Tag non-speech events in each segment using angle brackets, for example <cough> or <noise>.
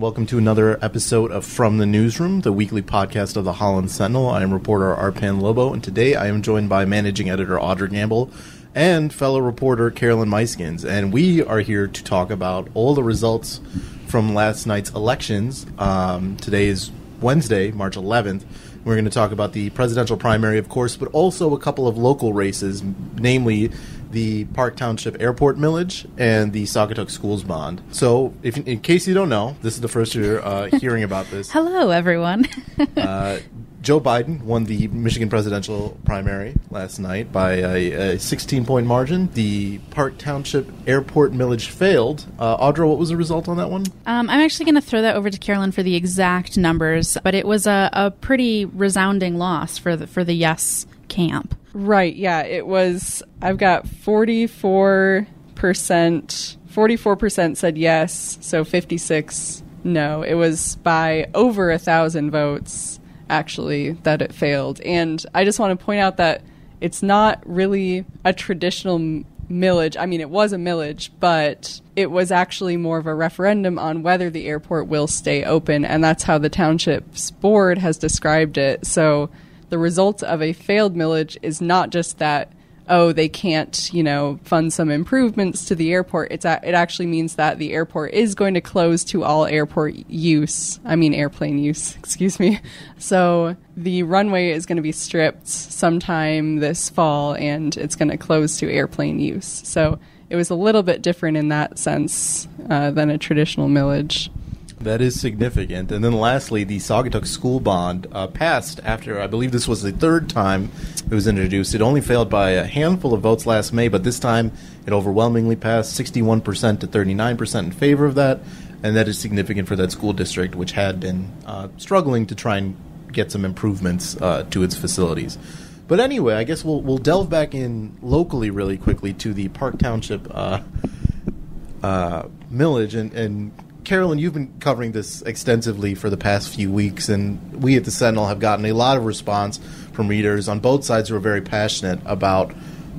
welcome to another episode of From the Newsroom, the weekly podcast of the Holland Sentinel. I am reporter Arpan Lobo, and today I am joined by managing editor Audra Gamble and fellow reporter Carolyn Muyskens, and we are here to talk about all the results from last night's elections. Um, today is Wednesday, March 11th. We're going to talk about the presidential primary, of course, but also a couple of local races, namely the Park Township Airport millage and the Saugatuck Schools bond. So, if in case you don't know, this is the first year uh, <laughs> hearing about this. Hello, everyone. uh, Joe Biden won the Michigan presidential primary last night by a, a 16 point margin. The Park Township Airport millage failed. Uh, Audra, what was the result on that one? Um, I'm actually going to throw that over to Carolyn for the exact numbers, but it was a, a pretty resounding loss for the, for the yes camp. Right, yeah. It was, I've got 44%, 44% said yes, so 56 no. It was by over a thousand votes actually that it failed. And I just want to point out that it's not really a traditional millage. I mean, it was a millage, but it was actually more of a referendum on whether the airport will stay open, and that's how the township's board has described it. So the result of a failed millage is not just that oh, they can't, you know, fund some improvements to the airport. It's a, it actually means that the airport is going to close to all airport use. I mean, airplane use, <laughs> excuse me. So the runway is going to be stripped sometime this fall and it's going to close to airplane use. So it was a little bit different in that sense uh, than a traditional millage. That is significant. And then lastly, the Saugatuck School Bond uh, passed after, I believe this was the third time it was introduced. It only failed by a handful of votes last May, but this time it overwhelmingly passed 61% to 39% in favor of that. And that is significant for that school district, which had been uh, struggling to try and get some improvements uh, to its facilities. But anyway, I guess we'll, we'll delve back in locally really quickly to the Park Township uh, uh, millage and, and Carolyn, you've been covering this extensively for the past few weeks, and we at the Sentinel have gotten a lot of response from readers on both sides who are very passionate about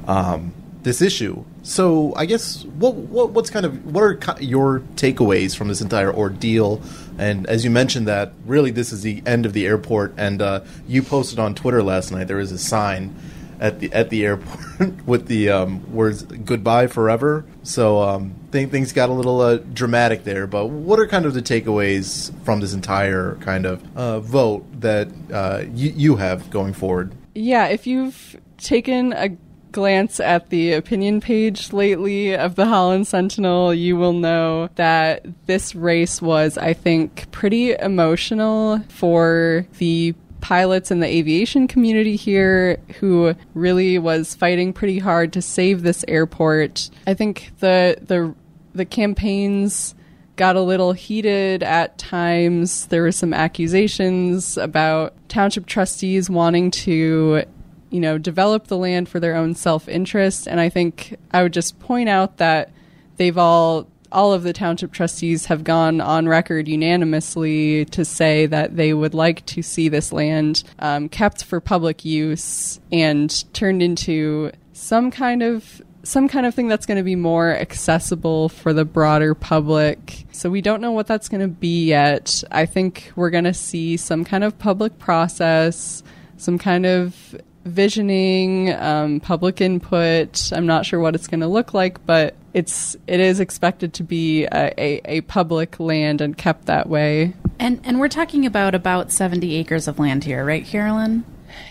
um, this issue. So, I guess what, what what's kind of what are your takeaways from this entire ordeal? And as you mentioned, that really this is the end of the airport, and uh, you posted on Twitter last night there is a sign at the at the airport <laughs> with the um, words "Goodbye Forever." So um, think things got a little uh, dramatic there. But what are kind of the takeaways from this entire kind of uh, vote that uh, you, you have going forward? Yeah, if you've taken a glance at the opinion page lately of the Holland Sentinel, you will know that this race was, I think, pretty emotional for the pilots in the aviation community here who really was fighting pretty hard to save this airport. I think the the the campaigns got a little heated at times. There were some accusations about township trustees wanting to you know develop the land for their own self-interest and I think I would just point out that they've all all of the township trustees have gone on record unanimously to say that they would like to see this land um, kept for public use and turned into some kind of some kind of thing that's going to be more accessible for the broader public. So we don't know what that's going to be yet. I think we're going to see some kind of public process, some kind of visioning, um, public input. I'm not sure what it's going to look like, but it's it is expected to be a, a, a, public land and kept that way. And and we're talking about about 70 acres of land here, right, Carolyn?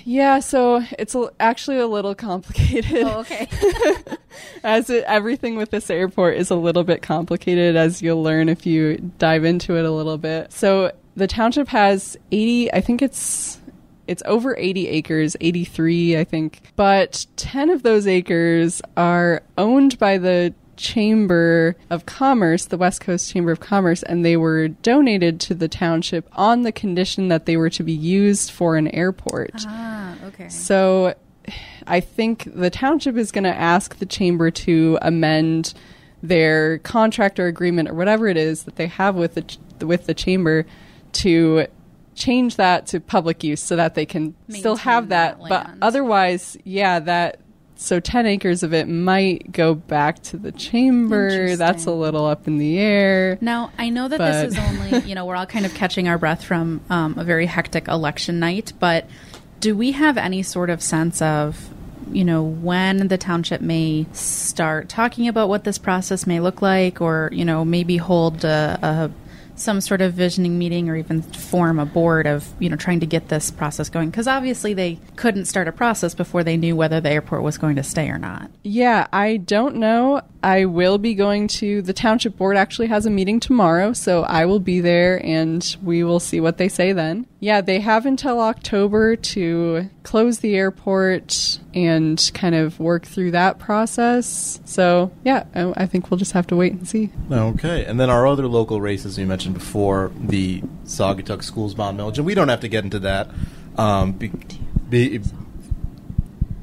Yeah, so it's a, actually a little complicated. Oh, okay. <laughs> as it, everything with this airport is a little bit complicated, as you'll learn if you dive into it a little bit. So the township has 80, I think it's it's over 80 acres, 83, I think. But 10 of those acres are owned by the Chamber of Commerce, the West Coast Chamber of Commerce, and they were donated to the township on the condition that they were to be used for an airport. Ah, okay. So I think the township is going to ask the chamber to amend their contract or agreement or whatever it is that they have with the with the chamber to change that to public use so that they can Maintain still have that, that but otherwise yeah that So 10 acres of it might go back to the chamber. That's a little up in the air. Now, I know that this is only, <laughs> you know, we're all kind of catching our breath from um, a very hectic election night, but do we have any sort of sense of, you know, when the township may start talking about what this process may look like, or, you know, maybe hold a, a some sort of visioning meeting or even form a board of you know trying to get this process going because obviously they couldn't start a process before they knew whether the airport was going to stay or not Yeah, I don't know. I will be going to the township board actually has a meeting tomorrow, so I will be there and we will see what they say then. Yeah, they have until October to close the airport and kind of work through that process. So, yeah, I, I think we'll just have to wait and see. Okay, and then our other local races you mentioned before, the Saugatuck Schools bond millage, and we don't have to get into that. Um, be, be,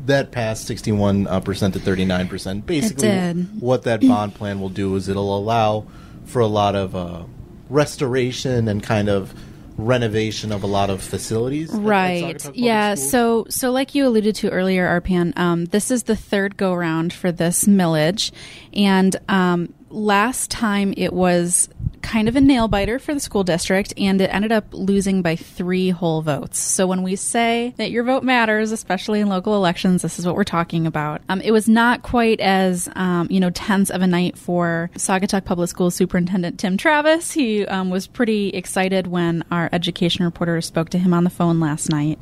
that passed 61 uh, percent to 39 percent. Basically, did. what that bond plan will do is it'll allow for a lot of uh, restoration and kind of renovation of a lot of facilities. Right. Yeah. Schools. So, so like you alluded to earlier, Arpan, um, this is the third go round for this millage, and um, last time it was kind of a nail biter for the school district, and it ended up losing by three whole votes. So when we say that your vote matters, especially in local elections, this is what we're talking about. Um, it was not quite as um, you know tense of a night for Saugatuck Public Schools Superintendent Tim Travis. He um, was pretty excited when our education reporter spoke to him on the phone last night.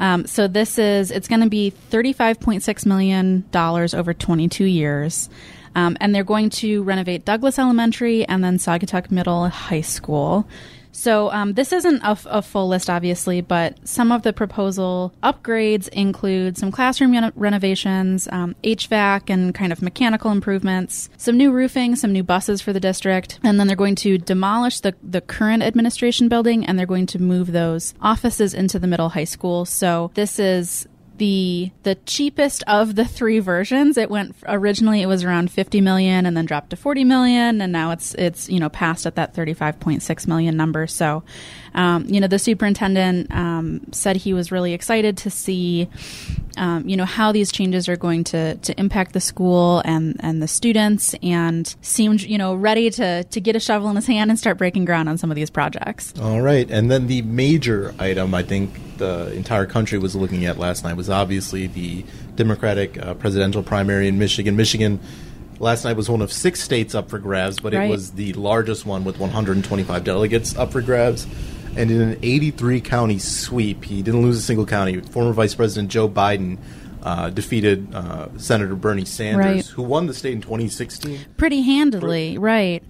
Um, so this is it's going to be thirty-five point six million dollars over twenty-two years. Um, and they're going to renovate Douglas Elementary and then Saugatuck Middle High School. So um, this isn't a, full list, obviously, but some of the proposal upgrades include some classroom reno- renovations, um, HVAC and kind of mechanical improvements, some new roofing, some new buses for the district, and then they're going to demolish the, the current administration building and they're going to move those offices into the middle high school. So this is the the cheapest of the three versions. It went originally it was around 50 million and then dropped to 40 million and now it's it's you know passed at that 35.6 million number. So um, you know the superintendent um, said he was really excited to see um, you know how these changes are going to to impact the school and and the students and seemed you know ready to to get a shovel in his hand and start breaking ground on some of these projects. All right, and then the major item I think the entire country was looking at last night was obviously the Democratic uh, presidential primary in Michigan. Michigan last night was one of six states up for grabs, but Right. it was the largest one with 125 delegates up for grabs. And in an 83 county sweep, he didn't lose a single county. Former Vice President Joe Biden uh, defeated uh, Senator Bernie Sanders, Right. who won the state in 2016 Pretty handily, right?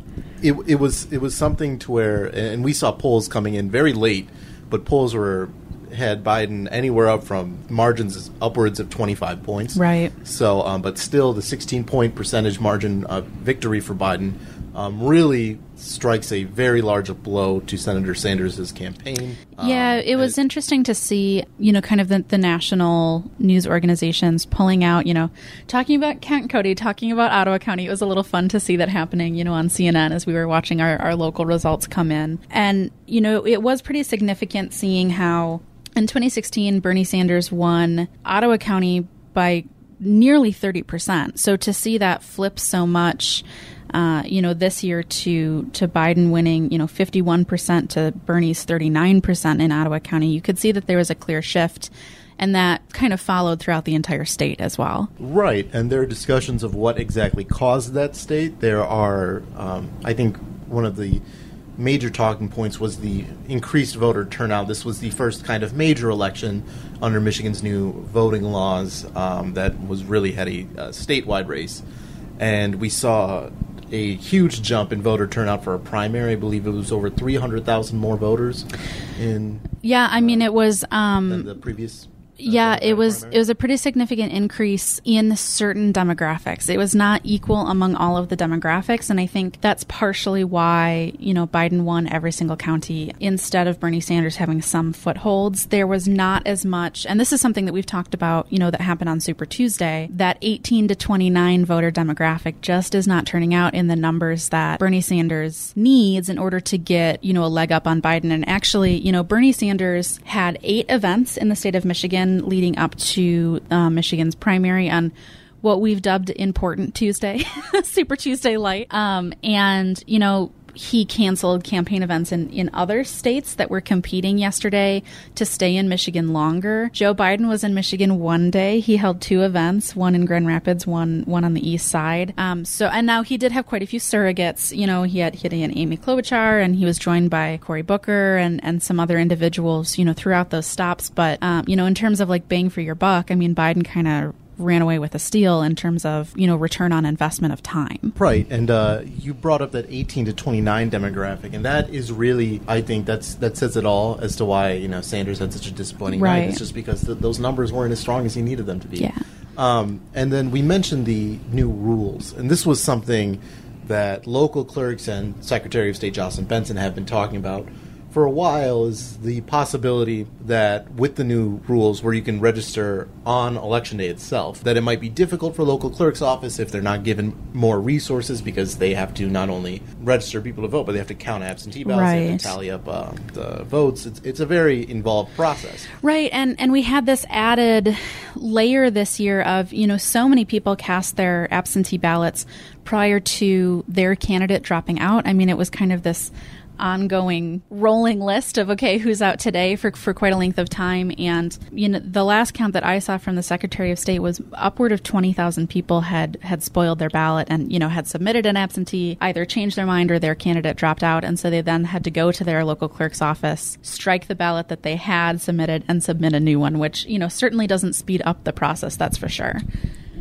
it, it was it was something to where and we saw polls coming in very late but polls were had Biden anywhere up from margins upwards of 25 points Right. so um, but still the 16 point percentage margin of victory for Biden um, really strikes a very large blow to Senator Sanders' campaign Yeah, Um, it was and- interesting to see, you know, kind of the, the national news organizations pulling out, you know, talking about Kent County, talking about Ottawa County. It was a little fun to see that happening, you know, on CNN as we were watching our, our local results come in. And, you know, it was pretty significant seeing how in 2016, Bernie Sanders won Ottawa County by nearly 30%. So to see that flip so much, uh, you know, this year to to Biden winning, you know, 51% to Bernie's 39% in Ottawa County, you could see that there was a clear shift and that kind of followed throughout the entire state as well. Right, and there are discussions of what exactly caused that state. There are, um, I think, one of the major talking points was the increased voter turnout. This was the first kind of major election under Michigan's new voting laws um, that was really had a uh, statewide race, and we saw a huge jump in voter turnout for a primary. I believe it was over three hundred thousand more voters in Yeah, I mean, it was. Um, than the previous. Yeah, it was it was a pretty significant increase in certain demographics. It was not equal among all of the demographics, and I think that's partially why you know Biden won every single county instead of Bernie Sanders having some footholds. There was not as much, and this is something that we've talked about. You know that happened on Super Tuesday. That 18 to 29 voter demographic just is not turning out in the numbers that Bernie Sanders needs in order to get you know a leg up on Biden. And actually, you know Bernie Sanders had eight events in the state of Michigan Leading up to uh, Michigan's primary on what we've dubbed Important Tuesday, <laughs> Super Tuesday Light. Um, and, you know, he canceled campaign events in, in other states that were competing yesterday to stay in Michigan longer. Joe Biden was in Michigan one day. He held two events, one in Grand Rapids, one one on the east side. Um, so and now he did have quite a few surrogates. You know, he had he had an Amy Klobuchar, and he was joined by Cory Booker and and some other individuals. You know, throughout those stops. But um, you know, in terms of like bang for your buck, I mean, Biden kind of ran away with a steal in terms of you know return on investment of time. Right, and uh, you brought up that 18 to 29 demographic, and that is really, I think that's that says it all as to why you know Sanders had such a disappointing right. night. It's just because th- those numbers weren't as strong as he needed them to be. Yeah. Um, and then we mentioned the new rules, and this was something that local clerks and Secretary of State Jocelyn Benson have been talking about for a while is the possibility that with the new rules where you can register on election day itself that it might be difficult for local clerk's office if they're not given more resources because they have to not only register people to vote but they have to count absentee ballots they have to tally up uh, the votes. It's, it's a very involved process. Right, and and we had this added layer this year of you know so many people cast their absentee ballots prior to their candidate dropping out. I mean, it was kind of this ongoing rolling list of okay who's out today for for quite a length of time. And you know the last count that I saw from the Secretary of State was upward of 20,000 people had had spoiled their ballot and you know had submitted an absentee either changed their mind or their candidate dropped out. And so they then had to go to their local clerk's office strike the ballot that they had submitted and submit a new one which you know certainly doesn't speed up the process that's for sure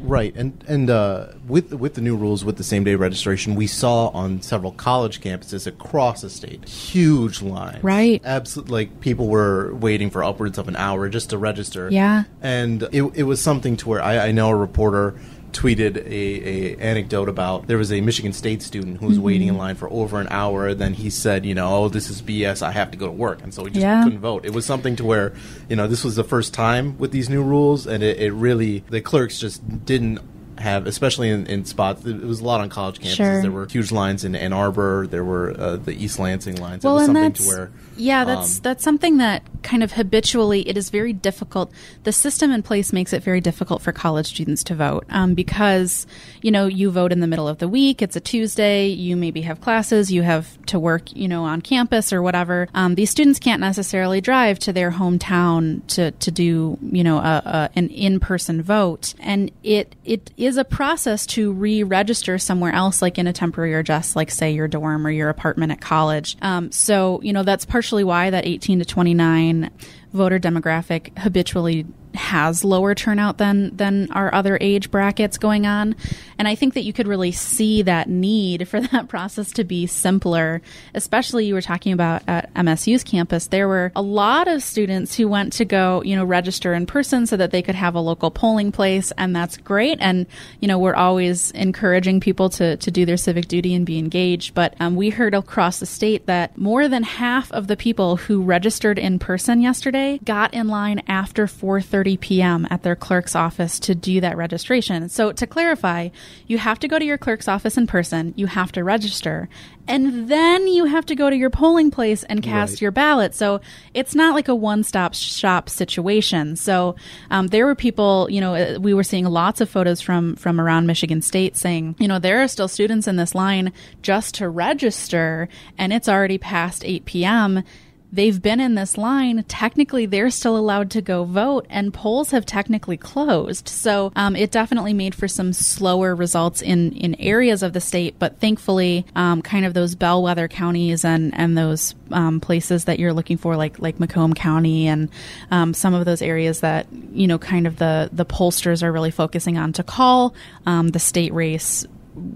Right, and and uh, with with the new rules with the same day registration, we saw on several college campuses across the state huge lines. Right. absolutely. Like people were waiting for upwards of an hour just to register. Yeah. and it it was something to where I, I know a reporter tweeted a, a anecdote about there was a Michigan State student who was Mm-hmm. waiting in line for over an hour. Then he said, you know, oh, this is BS. I have to go to work, and so he just Yeah. couldn't vote. It was something to where, you know, this was the first time with these new rules, and it, it really the clerks just didn't have, especially in, in spots. It was a lot on college campuses. Sure. There were huge lines in Ann Arbor. There were uh, the East Lansing lines. well, it was and something to where, yeah, that's um, that's something that kind of habitually it is very difficult. The system in place makes it very difficult for college students to vote um, because you know you vote in the middle of the week. It's a Tuesday. You maybe have classes. You have to work, you know, on campus or whatever. Um, these students can't necessarily drive to their hometown to to do you know a, a, an in person vote, and it it is a process to re-register somewhere else, like in a temporary address, like say your dorm or your apartment at college. Um, so you know that's partially why that 18 to 29 voter demographic habitually has lower turnout than than our other age brackets going on. And i think that you could really see that need for <laughs> that process to be simpler especially you were talking about at msu's campus. There were a lot of students who went to go you know register in person so that they could have a local polling place and that's great. And you know we're always encouraging people to to do their civic duty and be engaged. But um, we heard across the state that more than half of the people who registered in person yesterday got in line after 4:30 p.m. at their clerk's office to do that registration. So to clarify, you have to go to your clerk's office in person, you have to register, and then you have to go to your polling place and cast Right. your ballot. So it's not like a one-stop shop situation. So um, there were people, you know, uh, we were seeing lots of photos from from around Michigan State saying, you know, there are still students in this line just to register, and it's already past 8 p.m they've been in this line. Technically, they're still allowed to go vote, and polls have technically closed. So um, it definitely made for some slower results in in areas of the state. But thankfully, um, kind of those bellwether counties and and those um, places that you're looking for, like like Macomb County and um, some of those areas that you know, kind of the the pollsters are really focusing on to call um, the state race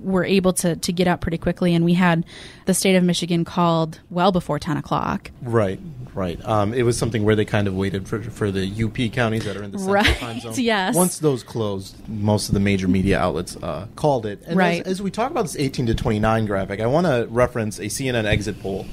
were able to to get up pretty quickly, and we had the state of Michigan called well before ten o'clock. Right, right. Um, it was something where they kind of waited for for the UP counties that are in the central Right, time zone. <laughs> yes. Once those closed, most of the major media outlets uh, called it. And Right. As, as we talk about this 18 to 29 graphic, I want to reference a CNN exit poll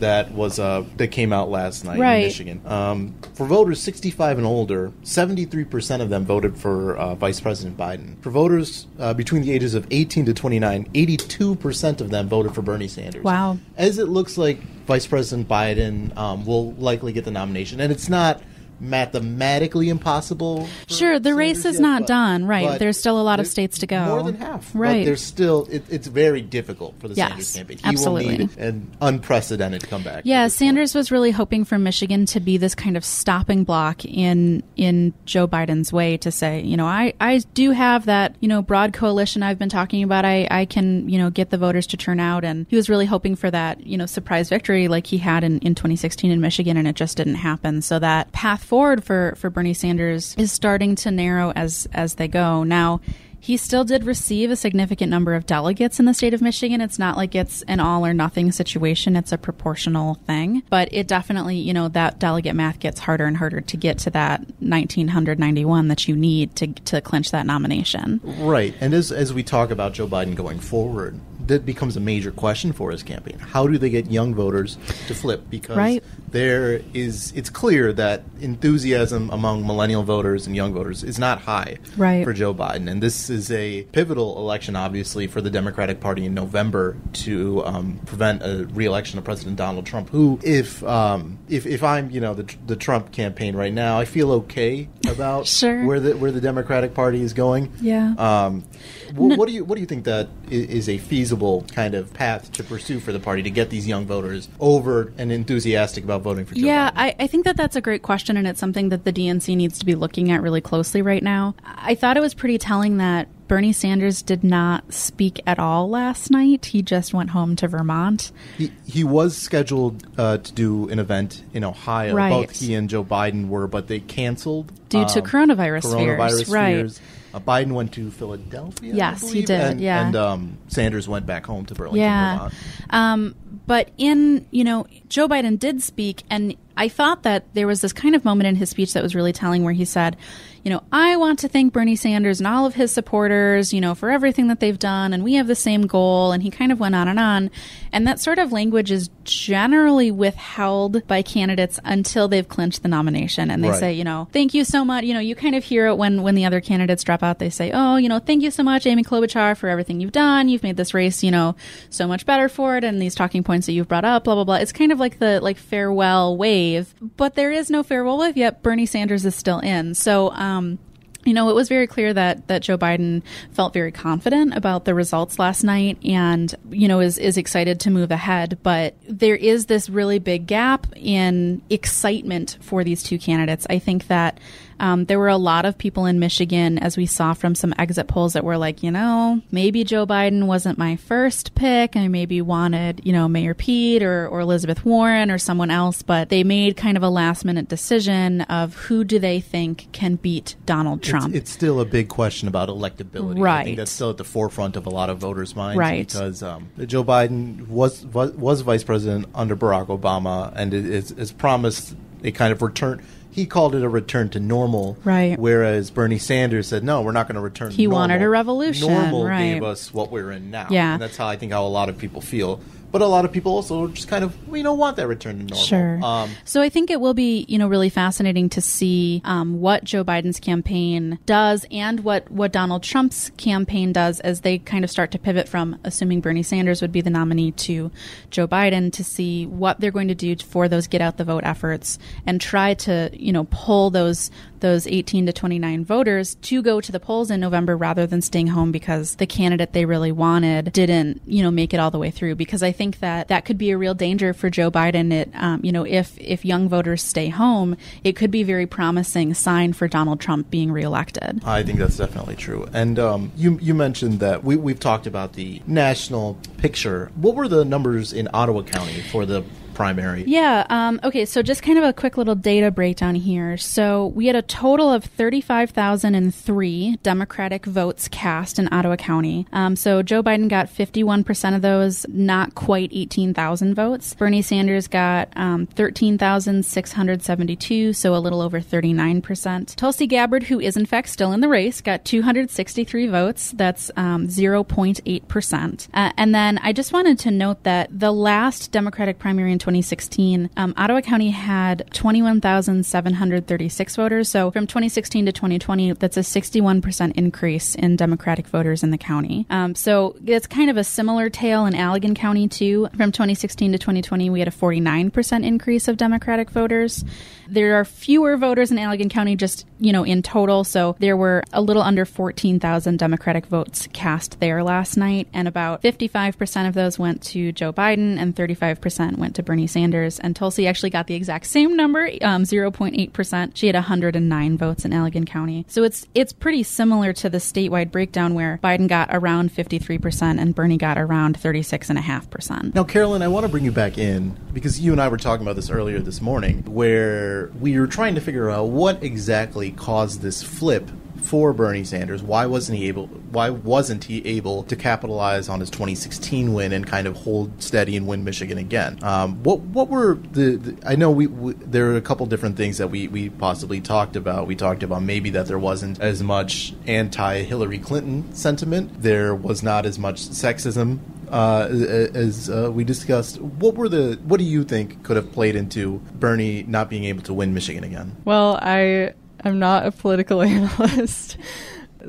that was uh, that came out last night Right. in Michigan. Um, for voters 65 and older, 73 percent of them voted for uh, Vice President Biden. For voters uh, between the ages of 18 to 29, 82 percent of them voted for Bernie Sanders. Wow. As it looks like Vice President Biden um, will likely get the nomination, and it's not mathematically impossible. Sure, the race is yet, not but- done, right. There's still a lot of states to go. More than half. But Right. there's still, it, it's very difficult for the Yes, Sanders campaign. He absolutely. will need an unprecedented comeback. Yeah, this point. Sanders was really hoping for Michigan to be this kind of stopping block in in Joe Biden's way to say, you know, I, I do have that, you know, broad coalition I've been talking about. I, I can, you know, get the voters to turn out. And he was really hoping for that, you know, surprise victory like he had in, in 2016 in Michigan, and it just didn't happen. So that path forward for, for Bernie Sanders is starting to narrow as as they go. Now, he still did receive a significant number of delegates in the state of Michigan. It's not like it's an all or nothing situation. It's a proportional thing. But it definitely, you know, that delegate math gets harder and harder to get to that 1991 that you need to, to clinch that nomination. Right. And as, as we talk about Joe Biden going forward, that becomes a major question for his campaign. How do they get young voters to flip? Because Right. there is, it's clear that enthusiasm among millennial voters and young voters is not high Right. for Joe Biden. And this is a pivotal election, obviously, for the Democratic Party in November to um, prevent a reelection of President Donald Trump. Who, if um, if, if I'm, you know, the, the Trump campaign right now, I feel okay about <laughs> Sure. where the where the Democratic Party is going. Yeah. Um, wh- what do you what do you think that is a feasible kind of path to pursue for the party to get these young voters over and enthusiastic about voting for Joe Yeah, Biden? I, I think that that's a great question, and it's something that the DNC needs to be looking at really closely right now. I thought it was pretty telling that Bernie Sanders did not speak at all last night. He just went home to Vermont. He, he was scheduled uh, to do an event in Ohio. Right. Both he and Joe Biden were, but they canceled Due to coronavirus coronavirus fears, right. Uh, Biden went to Philadelphia. Yes, he did, And, yeah. and um, Sanders went back home to Burlington, Yeah. Um, but in, you know, Joe Biden did speak, and I thought that there was this kind of moment in his speech that was really telling where he said, you know, I want to thank Bernie Sanders and all of his supporters, you know, for everything that they've done, and we have the same goal. And he kind of went on and on. And that sort of language is generally withheld by candidates until they've clinched the nomination. And they Right. say, you know, thank you so much. You know, you kind of hear it when, when the other candidates drop out. They say, oh, you know, thank you so much, Amy Klobuchar, for everything you've done. You've made this race, you know, so much better for it. And these talking points that you've brought up, blah, blah, blah. It's kind of like the, like, farewell wave. But there is no farewell wave yet. Bernie Sanders is still in. So, um, Um, you know, it was very clear that that Joe Biden felt very confident about the results last night, and you know is is excited to move ahead. But there is this really big gap in excitement for these two candidates. I think that. Um, there were a lot of people in Michigan, as we saw from some exit polls, that were like, you know, maybe Joe Biden wasn't my first pick. I maybe wanted, you know, Mayor Pete or, or Elizabeth Warren or someone else, but they made kind of a last minute decision of who do they think can beat Donald Trump. it's still a big question about electability. I Right. think that's still at the forefront of a lot of voters' minds. Right. Because um, Joe Biden was, was was vice president under Barack Obama and it is, is promised a kind of return. He called it a return to normal. Right. Whereas Bernie Sanders said, no, we're not going to return He to normal. wanted a revolution, Normal right. gave us what we're in now. Yeah. And that's how I think how a lot of people feel. But a lot of people also just kind of, we don't want that return to normal. Sure. Um, so I think it will be, you know, really fascinating to see um, what Joe Biden's campaign does and what what Donald Trump's campaign does as they kind of start to pivot from assuming Bernie Sanders would be the nominee to Joe Biden to see what they're going to do for those get out the vote efforts and try to, you know, pull those those 18 to 29 voters to go to the polls in November rather than staying home because the candidate they really wanted didn't, you know, make it all the way through. Because I think that that could be a real danger for Joe Biden. It, um, you know, if if young voters stay home, it could be a very promising sign for Donald Trump being reelected. I think that's definitely true. And um, you you mentioned that we we've talked about the national picture. What were the numbers in Ottawa County for the primary? Yeah. Um, okay. So just kind of a quick little data breakdown here. So we had a total of 35,003 Democratic votes cast in Ottawa County. Um, so Joe Biden got 51% of those, not quite 18,000 votes. Bernie Sanders got um, 13,672, so a little over 39%. Tulsi Gabbard, who is in fact still in the race, got 263 votes. That's um, 0.8%. Uh, and then I just wanted to note that the last Democratic primary in 2016, um, Ottawa County had 21,736 voters. So from 2016 to 2020, that's a 61% increase in Democratic voters in the county. Um, so it's kind of a similar tale in Allegan County, too. From 2016 to 2020, we had a 49% increase of Democratic voters. There are fewer voters in Allegan County, just, you know, in total. So there were a little under 14,000 Democratic votes cast there last night, and about 55% of those went to Joe Biden and 35% went to Bernie Sanders. And Tulsi actually got the exact same number, um, 0.8%. She had 109 votes in Allegan County. So it's it's pretty similar to the statewide breakdown where Biden got around 53% and Bernie got around 36.5%. Now, Carolyn, I want to bring you back in because you and I were talking about this earlier this morning, where we were trying to figure out what exactly caused this flip for Bernie Sanders. Why wasn't he able? Why wasn't he able to capitalize on his 2016 win and kind of hold steady and win Michigan again? Um, what what were the? the I know we, we, there are a couple different things that we we possibly talked about. We talked about maybe that there wasn't as much anti-Hillary Clinton sentiment. There was not as much sexism uh, as uh, we discussed. What were the? What do you think could have played into Bernie not being able to win Michigan again? Well, I am not a political <laughs> analyst.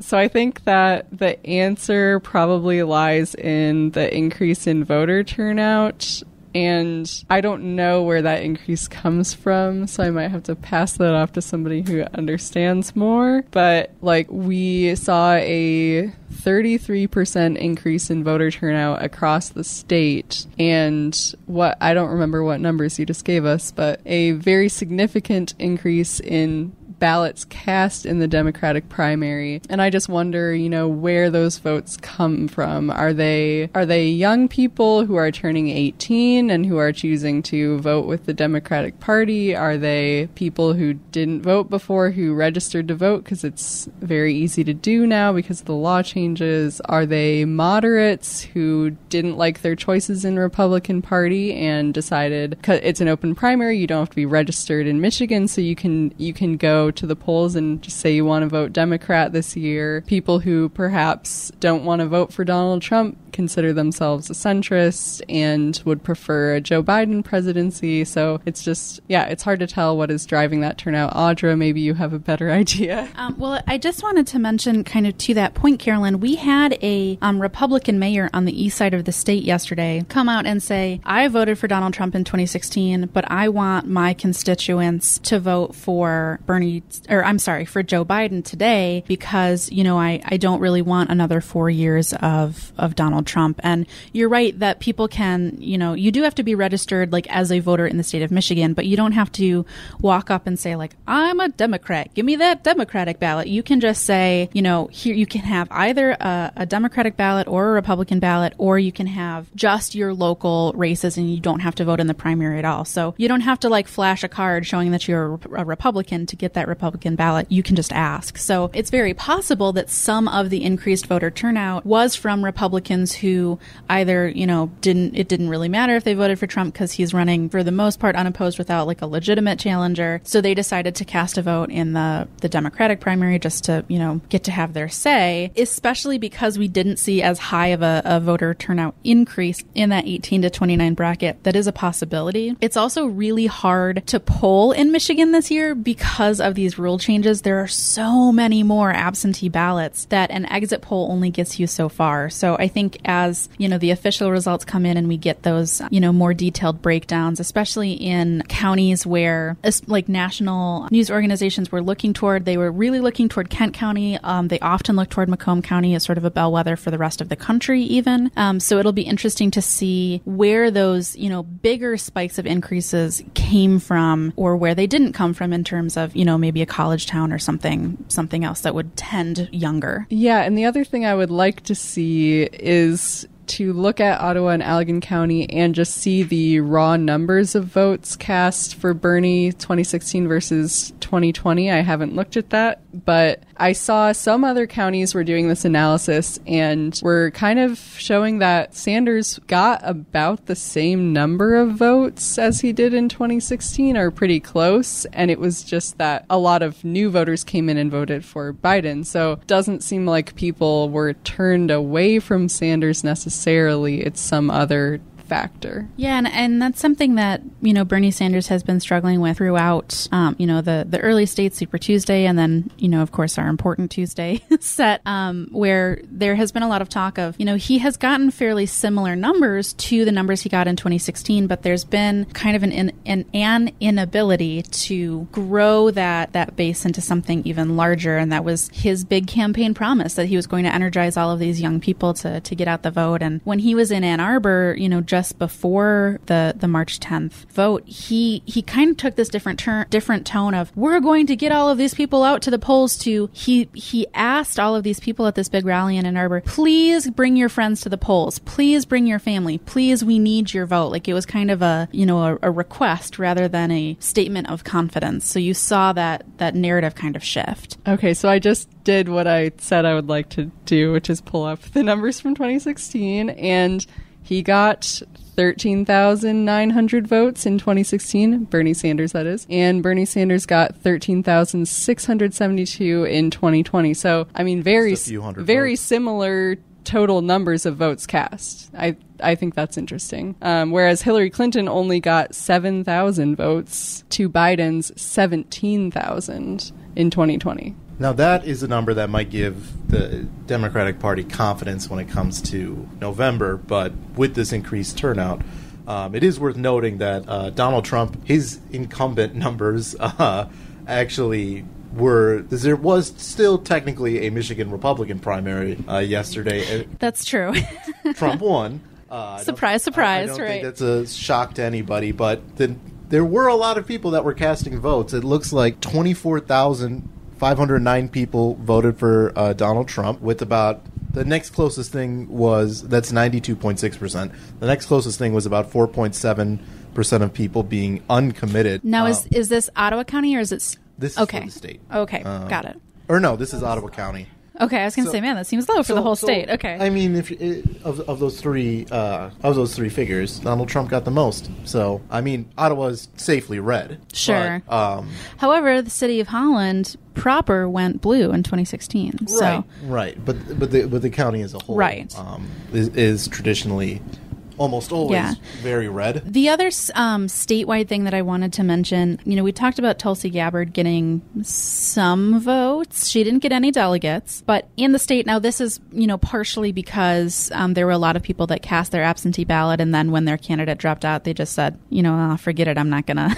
So I think that the answer probably lies in the increase in voter turnout. And I don't know where that increase comes from, so I might have to pass that off to somebody who understands more. But like, we saw a 33% increase in voter turnout across the state. And what I don't remember what numbers you just gave us, but a very significant increase in ballots cast in the Democratic primary. And I just wonder, you know, where those votes come from. Are they are they young people who are turning 18 and who are choosing to vote with the Democratic Party? Are they people who didn't vote before who registered to vote because it's very easy to do now because of the law changes? Are they moderates who didn't like their choices in Republican Party and decided it's an open primary, you don't have to be registered in Michigan so you can you can go to the polls and just say you want to vote Democrat this year. People who perhaps don't want to vote for Donald Trump consider themselves a centrist and would prefer a Joe Biden presidency. So it's just, yeah, it's hard to tell what is driving that turnout. Audra, maybe you have a better <laughs> idea. Um, well, I just wanted to mention, kind of to that point, Carolyn, we had a um, Republican mayor on the east side of the state yesterday come out and say, I voted for Donald Trump in 2016, but I want my constituents to vote for Bernie, or I'm sorry, for Joe Biden today because, you know, I, I don't really want another four years of, of Donald Trump. And you're right that people can, you know, you do have to be registered like as a voter in the state of Michigan, but you don't have to walk up and say like, I'm a Democrat. Give me that Democratic ballot. You can just say, you know, here you can have either a, a Democratic ballot or a Republican ballot, or you can have just your local races and you don't have to vote in the primary at all. So you don't have to like flash a card showing that you're a Republican to get that Republican ballot. You can just ask. So it's very possible that some of the increased voter turnout was from Republicans who either, you know, didn't, it didn't really matter if they voted for Trump because he's running for the most part unopposed without like a legitimate challenger. So they decided to cast a vote in the, the Democratic primary just to, you know, get to have their say, especially because we didn't see as high of a, a voter turnout increase in that 18 to 29 bracket. That is a possibility. It's also really hard to poll in Michigan this year because of these rule changes. There are so many more absentee ballots that an exit poll only gets you so far. So I think as, you know, the official results come in and we get those, you know, more detailed breakdowns, especially in counties where like national news organizations were looking toward, they were really looking toward Kent County. Um, they often look toward Macomb County as sort of a bellwether for the rest of the country, even. Um, so it'll be interesting to see where those, you know, bigger spikes of increases came from or where they didn't come from in terms of, you know, maybe a college town or something, something else that would tend younger. Yeah. And the other thing I would like to see is to look at Ottawa and Allegan County and just see the raw numbers of votes cast for Bernie 2016 versus 2020. I haven't looked at that, but I saw some other counties were doing this analysis and were kind of showing that Sanders got about the same number of votes as he did in 2016 or pretty close. And it was just that a lot of new voters came in and voted for Biden. So it doesn't seem like people were turned away from Sanders necessarily. Necessarily, it's some other factor. Yeah, and, and that's something that you know Bernie Sanders has been struggling with throughout. Um, you know the the early states, Super Tuesday, and then you know of course our important Tuesday <laughs> set, um, where there has been a lot of talk of you know he has gotten fairly similar numbers to the numbers he got in 2016, but there's been kind of an an, an inability to grow that that base into something even larger, and that was his big campaign promise that he was going to energize all of these young people to to get out the vote. And when he was in Ann Arbor, you know, just before the the March 10th vote, he he kind of took this different turn, different tone of we're going to get all of these people out to the polls. To he he asked all of these people at this big rally in Ann Arbor, please bring your friends to the polls. Please bring your family. Please, we need your vote. Like it was kind of a you know a, a request rather than a statement of confidence. So you saw that that narrative kind of shift. Okay, so I just did what I said I would like to do, which is pull up the numbers from 2016 and he got 13,900 votes in 2016, Bernie Sanders, that is. And Bernie Sanders got 13,672 in 2020. So, I mean, very, very votes. similar total numbers of votes cast. I, I think that's interesting. Um, whereas Hillary Clinton only got 7,000 votes to Biden's 17,000 in 2020. Now, that is a number that might give the Democratic Party confidence when it comes to November, but with this increased turnout, um, it is worth noting that uh, Donald Trump, his incumbent numbers, <laughs> uh, actually were there was still technically a Michigan Republican primary uh, yesterday. That's true. <laughs> Trump won. Uh, surprise, surprise! I, I don't right. think that's a shock to anybody, but the, there were a lot of people that were casting votes. It looks like twenty four thousand 509 people voted for uh, Donald Trump, with about the next closest thing was that's 92.6%. The next closest thing was about 4.7% of people being uncommitted. Now, Uh, is is this Ottawa County or is it? this is okay. state. Okay, Um, got it. Or no, this is Ottawa County. Okay, I was going to so- say, man, that seems low for the whole so, state. Okay. I mean, if you- of, of those three uh, of those three figures, Donald Trump got the most. So I mean, Ottawa's safely red. Sure. But, um, However, the city of Holland proper went blue in 2016. So right, right. But but the but the county as a whole, Right. um, is, is traditionally almost always Yeah. very red. The other um, statewide thing that I wanted to mention, you know, we talked about Tulsi Gabbard getting some votes. She didn't get any delegates, but in the state now, this is you know partially because um, there were a lot of people that cast their absentee ballot, and then when their candidate dropped out, they just said, you know, "Ah, forget it, I'm not gonna.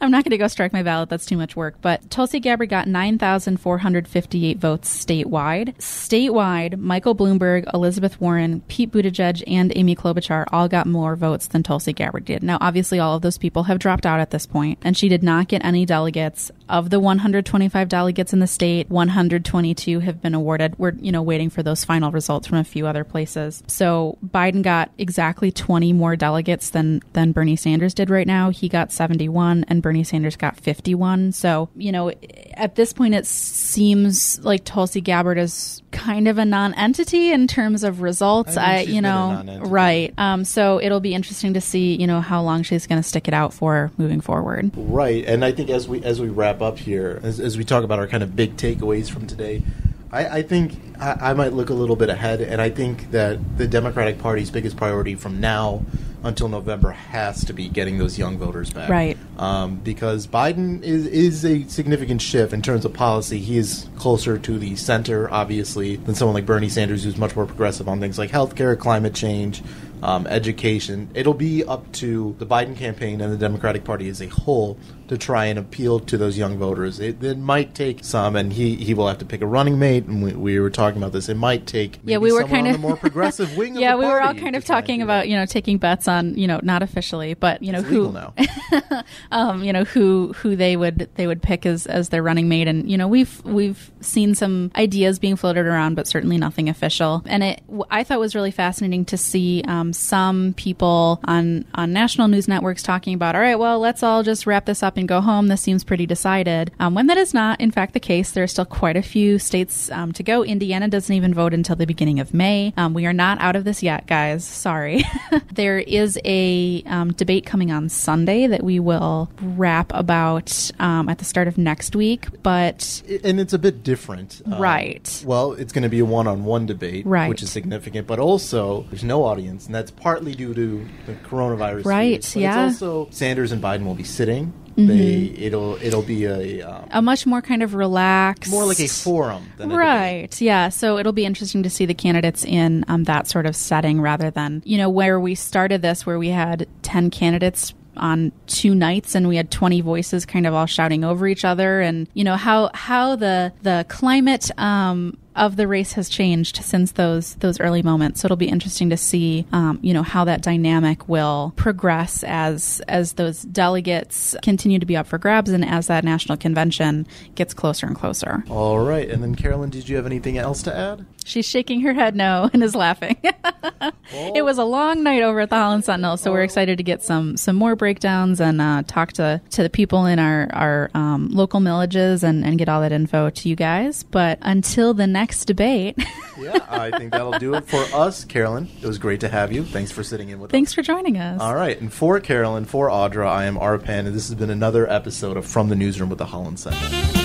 I'm not going to go strike my ballot. That's too much work. But Tulsi Gabbard got 9,458 votes statewide. Statewide, Michael Bloomberg, Elizabeth Warren, Pete Buttigieg, and Amy Klobuchar all got more votes than Tulsi Gabbard did. Now, obviously, all of those people have dropped out at this point, and she did not get any delegates. Of the 125 delegates in the state, 122 have been awarded. We're, you know, waiting for those final results from a few other places. So Biden got exactly 20 more delegates than than Bernie Sanders did right now. He got 71 and Bernie Sanders got 51. So, you know, at this point it seems like Tulsi Gabbard is kind of a non-entity in terms of results. I I, you know, right. Um, so it'll be interesting to see, you know, how long she's going to stick it out for moving forward. Right, and I think as we as we wrap up here, as, as we talk about our kind of big takeaways from today, I, I think I, I might look a little bit ahead, and I think that the Democratic Party's biggest priority from now until November has to be getting those young voters back. Right. Um, because Biden is is a significant shift in terms of policy. He is closer to the center, obviously, than someone like Bernie Sanders, who's much more progressive on things like healthcare, climate change, um, education. It'll be up to the Biden campaign and the Democratic Party as a whole to try and appeal to those young voters. It, it might take some, and he, he will have to pick a running mate. And we, we were talking about this. It might take yeah, we were kind of more progressive <laughs> wing. yeah, of the we were all kind of talking about that. you know taking bets on you know not officially, but you know It's who now. <laughs> um, you know who who they would they would pick as as their running mate, and you know we've we've seen some ideas being floated around, but certainly nothing official. And it I thought was really fascinating to see um, some people on on national news networks talking about, all right, well, let's all just wrap this up and go home. This seems pretty decided. Um, when that is not, in fact, the case, there are still quite a few states um, to go. Indiana doesn't even vote until the beginning of May. Um, we are not out of this yet, guys. Sorry. <laughs> there is a um, debate coming on Sunday that we will wrap about um, at the start of next week, but and it's a bit different, Right. Well, it's going to be a one-on-one debate, Right. which is significant, but also there's no audience, and that's partly due to the coronavirus. Right, yeah. It's also Sanders and Biden will be sitting. Mm-hmm. They it'll it'll be a um, a much more kind of relaxed, more like a forum than a. Right. Yeah. So it'll be interesting to see the candidates in um, that sort of setting rather than, you know, where we started this, where we had 10 candidates on two nights and we had 20 voices kind of all shouting over each other and you know how how the the climate um of the race has changed since those those early moments. So it'll be interesting to see, um, you know, how that dynamic will progress as as those delegates continue to be up for grabs and as that national convention gets closer and closer. All right, and then Carolyn, did you have anything else to add? She's shaking her head no <laughs> and is laughing. <laughs> it was a long night over at the Holland Sentinel, so we're excited to get some some more breakdowns and uh, talk to to the people in our our um, local millages and, and get all that info to you guys. But until the next debate, <laughs> Yeah, I think that'll do it for us, Carolyn. It was great to have you. Thanks for sitting in with us. thanks for joining us. All right, and for Carolyn, for Audra, I am Arpan, and this has been another episode of From the Newsroom with the Holland Sentinel.